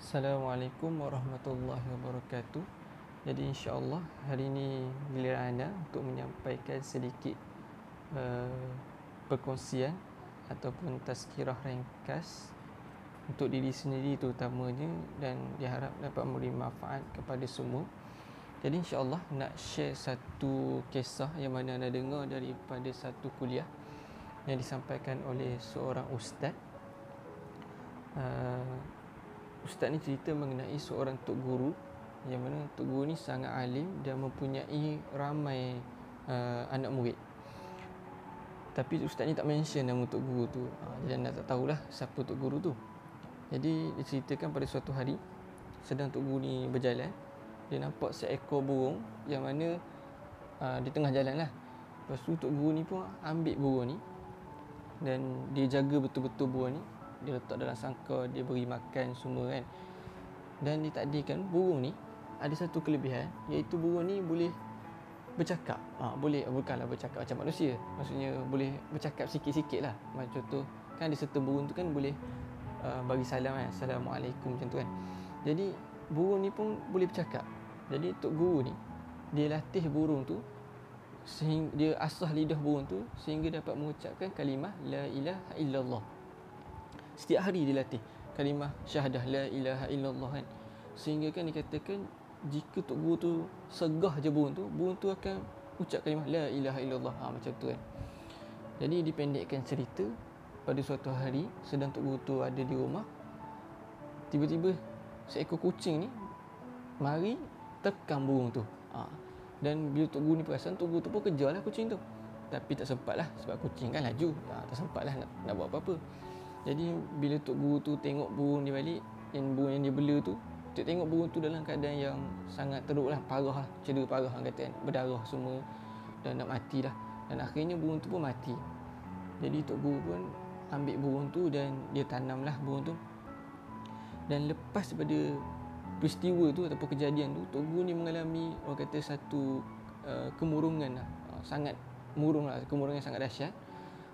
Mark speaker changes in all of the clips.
Speaker 1: Assalamualaikum warahmatullahi wabarakatuh. Jadi insya-Allah hari ini giliran anda untuk menyampaikan sedikit uh, perkongsian ataupun tazkirah ringkas untuk diri sendiri terutamanya dan diharap dapat memberi manfaat kepada semua. Jadi insya-Allah nak share satu kisah yang mana anda dengar daripada satu kuliah yang disampaikan oleh seorang ustaz. Uh, Ustaz ni cerita mengenai seorang tok guru yang mana tok guru ni sangat alim dan mempunyai ramai uh, anak murid. Tapi ustaz ni tak mention nama tok guru tu. Uh, jadi anda tak tahulah siapa tok guru tu. Jadi diceritakan pada suatu hari sedang tok guru ni berjalan dia nampak seekor burung yang mana uh, di tengah jalan lah. Lepas tu tok guru ni pun ambil burung ni dan dia jaga betul-betul burung ni dia letak dalam sangka dia beri makan semua kan. Dan ditakdirkan burung ni ada satu kelebihan iaitu burung ni boleh bercakap. Ha, boleh bukanlah bercakap macam manusia. Maksudnya boleh bercakap sikit-sikit lah. Macam tu kan ada serta burung tu kan boleh uh, bagi salam kan. Assalamualaikum macam tu kan. Jadi burung ni pun boleh bercakap. Jadi Tok Guru ni dia latih burung tu sehingga dia asah lidah burung tu sehingga dapat mengucapkan kalimah la ilaha illallah setiap hari dia latih kalimah syahadah la ilaha illallah kan. Sehingga kan dikatakan jika tok guru tu segah je burung tu burung tu akan ucap kalimah la ilaha illallah ha, macam tu kan. Jadi dipendekkan cerita pada suatu hari sedang tok guru tu ada di rumah tiba-tiba seekor kucing ni mari tekan burung tu ha. dan bila tok guru ni perasan tok guru tu pun kejar lah kucing tu. Tapi tak sempat lah sebab kucing kan laju ha, tak sempat lah nak, nak buat apa-apa jadi bila tok guru tu tengok burung dia balik Yang burung yang dia bela tu Tok tengok burung tu dalam keadaan yang sangat teruk lah Parah lah, cedera parah orang kata kan Berdarah semua dan nak mati lah. Dan akhirnya burung tu pun mati. Jadi tok guru pun ambil burung tu dan dia tanam lah burung tu. Dan lepas daripada peristiwa tu ataupun kejadian tu Tok guru ni mengalami orang kata satu uh, kemurungan lah. Uh, Sangat murung lah, kemurungan sangat dahsyat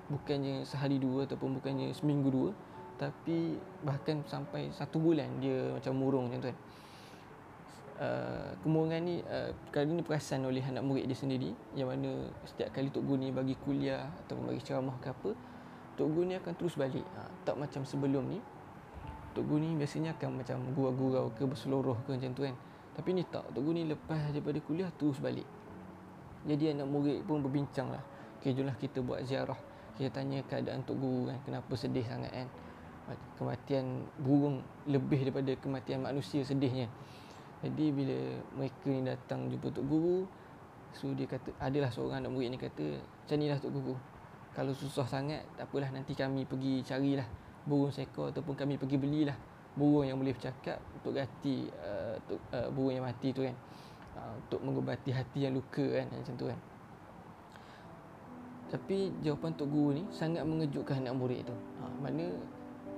Speaker 1: bukannya sehari dua ataupun bukannya seminggu dua tapi bahkan sampai satu bulan dia macam murung macam tu kan. Uh, kemurungan ni uh, kali ni perasan oleh anak murid dia sendiri yang mana setiap kali Tok Guru ni bagi kuliah ataupun bagi ceramah ke apa Tok Guru ni akan terus balik. Uh, tak macam sebelum ni Tok Guru ni biasanya akan macam gurau-gurau ke berseluruh ke macam tu kan. Tapi ni tak Tok Guru ni lepas daripada kuliah terus balik. Jadi anak murid pun berbincang lah. Okay, jomlah kita buat ziarah kita tanya keadaan Tok Guru kan Kenapa sedih sangat kan? Kematian burung lebih daripada kematian manusia sedihnya. Jadi bila mereka ni datang jumpa Tok Guru So dia kata Adalah seorang anak murid ni kata Macam ni lah Tok Guru. Kalau susah sangat Tak apalah nanti kami pergi carilah Burung seekor ataupun kami pergi belilah Burung yang boleh bercakap Untuk ganti uh, uh, burung yang mati tu kan. Uh, Untuk mengubati hati yang luka kan Macam tu kan tapi jawapan Tok Guru ni sangat mengejutkan anak murid tu. Ha, mana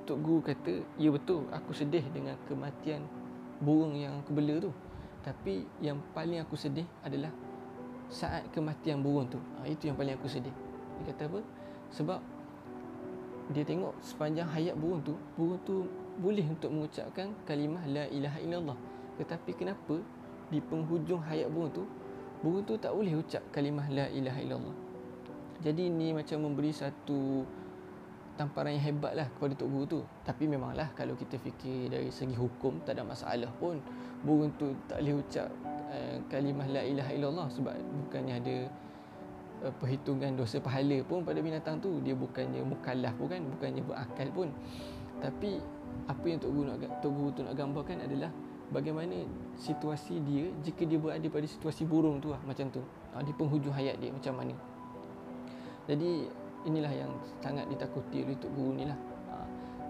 Speaker 1: Tok Guru kata, ya betul aku sedih dengan kematian burung yang aku bela tu. Tapi yang paling aku sedih adalah saat kematian burung tu. Ha, itu yang paling aku sedih. Dia kata apa? Sebab dia tengok sepanjang hayat burung tu, burung tu boleh untuk mengucapkan kalimah la ilaha illallah. Tetapi kenapa di penghujung hayat burung tu, burung tu tak boleh ucap kalimah la ilaha illallah. Jadi ini macam memberi satu tamparan yang hebat lah kepada Tok Guru tu. Tapi memanglah kalau kita fikir dari segi hukum tak ada masalah pun. Burung tu tak boleh ucap uh, kalimah la ilaha illallah sebab bukannya ada uh, perhitungan dosa pahala pun pada binatang tu. Dia bukannya mukallaf pun kan, bukannya berakal pun. Tapi apa yang Tok Guru nak Tok Guru tu nak gambarkan adalah bagaimana situasi dia jika dia berada pada situasi burung tu lah macam tu. Uh, di penghujung hayat dia macam mana. Jadi inilah yang sangat ditakuti oleh Tok Guru ni lah.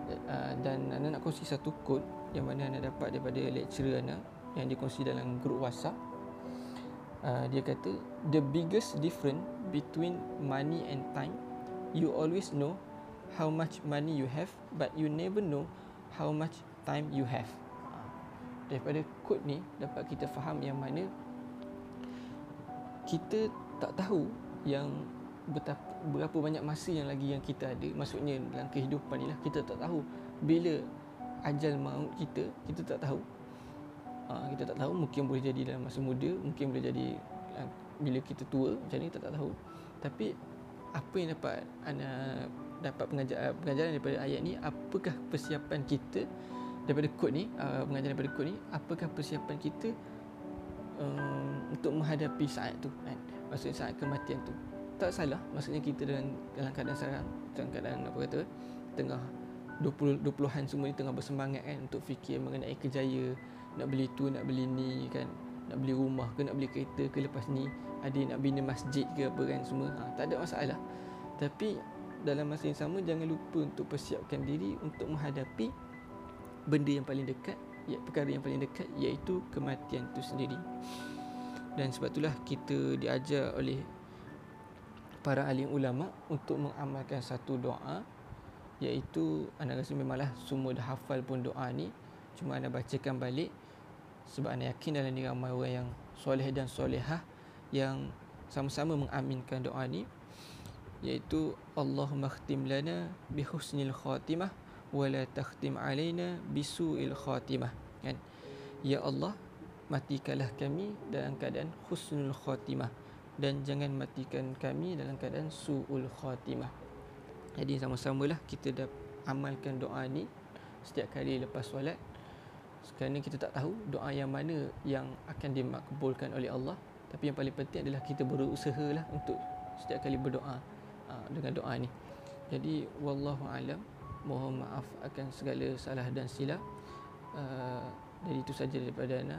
Speaker 1: Uh, dan anda nak kongsi satu quote yang mana anda dapat daripada lecturer anda yang dikongsi dalam grup WhatsApp. Uh, dia kata the biggest difference between money and time you always know how much money you have but you never know how much time you have. Daripada quote ni dapat kita faham yang mana kita tak tahu yang betapa berapa banyak masa yang lagi yang kita ada. Maksudnya dalam kehidupan ni lah kita tak tahu bila ajal maut kita kita tak tahu. Uh, kita tak tahu mungkin boleh jadi dalam masa muda mungkin boleh jadi uh, bila kita tua macam ni kita tak tahu. Tapi apa yang dapat anda dapat pengajaran pengajaran daripada ayat ni apakah persiapan kita daripada kod ni uh, pengajaran daripada kod ni apakah persiapan kita um, untuk menghadapi saat tu kan? Maksudnya saat kematian tu tak salah. Maksudnya kita dalam dalam keadaan sekarang dalam keadaan apa kata tengah 20 20-an semua ni tengah bersemangat kan untuk fikir mengenai kejaya nak beli tu nak beli ni kan. Nak beli rumah ke nak beli kereta ke lepas ni. Ada nak bina masjid ke apa kan semua. Ha, tak ada masalah. Tapi dalam masa yang sama jangan lupa untuk persiapkan diri untuk menghadapi benda yang paling dekat ya perkara yang paling dekat iaitu kematian itu sendiri. Dan sebab itulah kita diajar oleh para alim ulama untuk mengamalkan satu doa iaitu anda rasa memanglah semua dah hafal pun doa ni cuma anda bacakan balik sebab anda yakin dalam diri ramai orang yang soleh dan solehah yang sama-sama mengaminkan doa ni iaitu Allahumma khtim lana bi husnil khatimah wa la takhtim alaina bi su'il khatimah. Kan? Ya Allah matikanlah kami dalam keadaan husnul khatimah dan jangan matikan kami dalam keadaan su'ul khatimah jadi sama-samalah kita dah amalkan doa ni setiap kali lepas solat. Kerana kita tak tahu doa yang mana yang akan dimakbulkan oleh Allah. Tapi yang paling penting adalah kita berusaha lah untuk setiap kali berdoa uh, dengan doa ni. Jadi wallahu alam mohon maaf akan segala salah dan silap. Uh, jadi itu saja daripada Ana.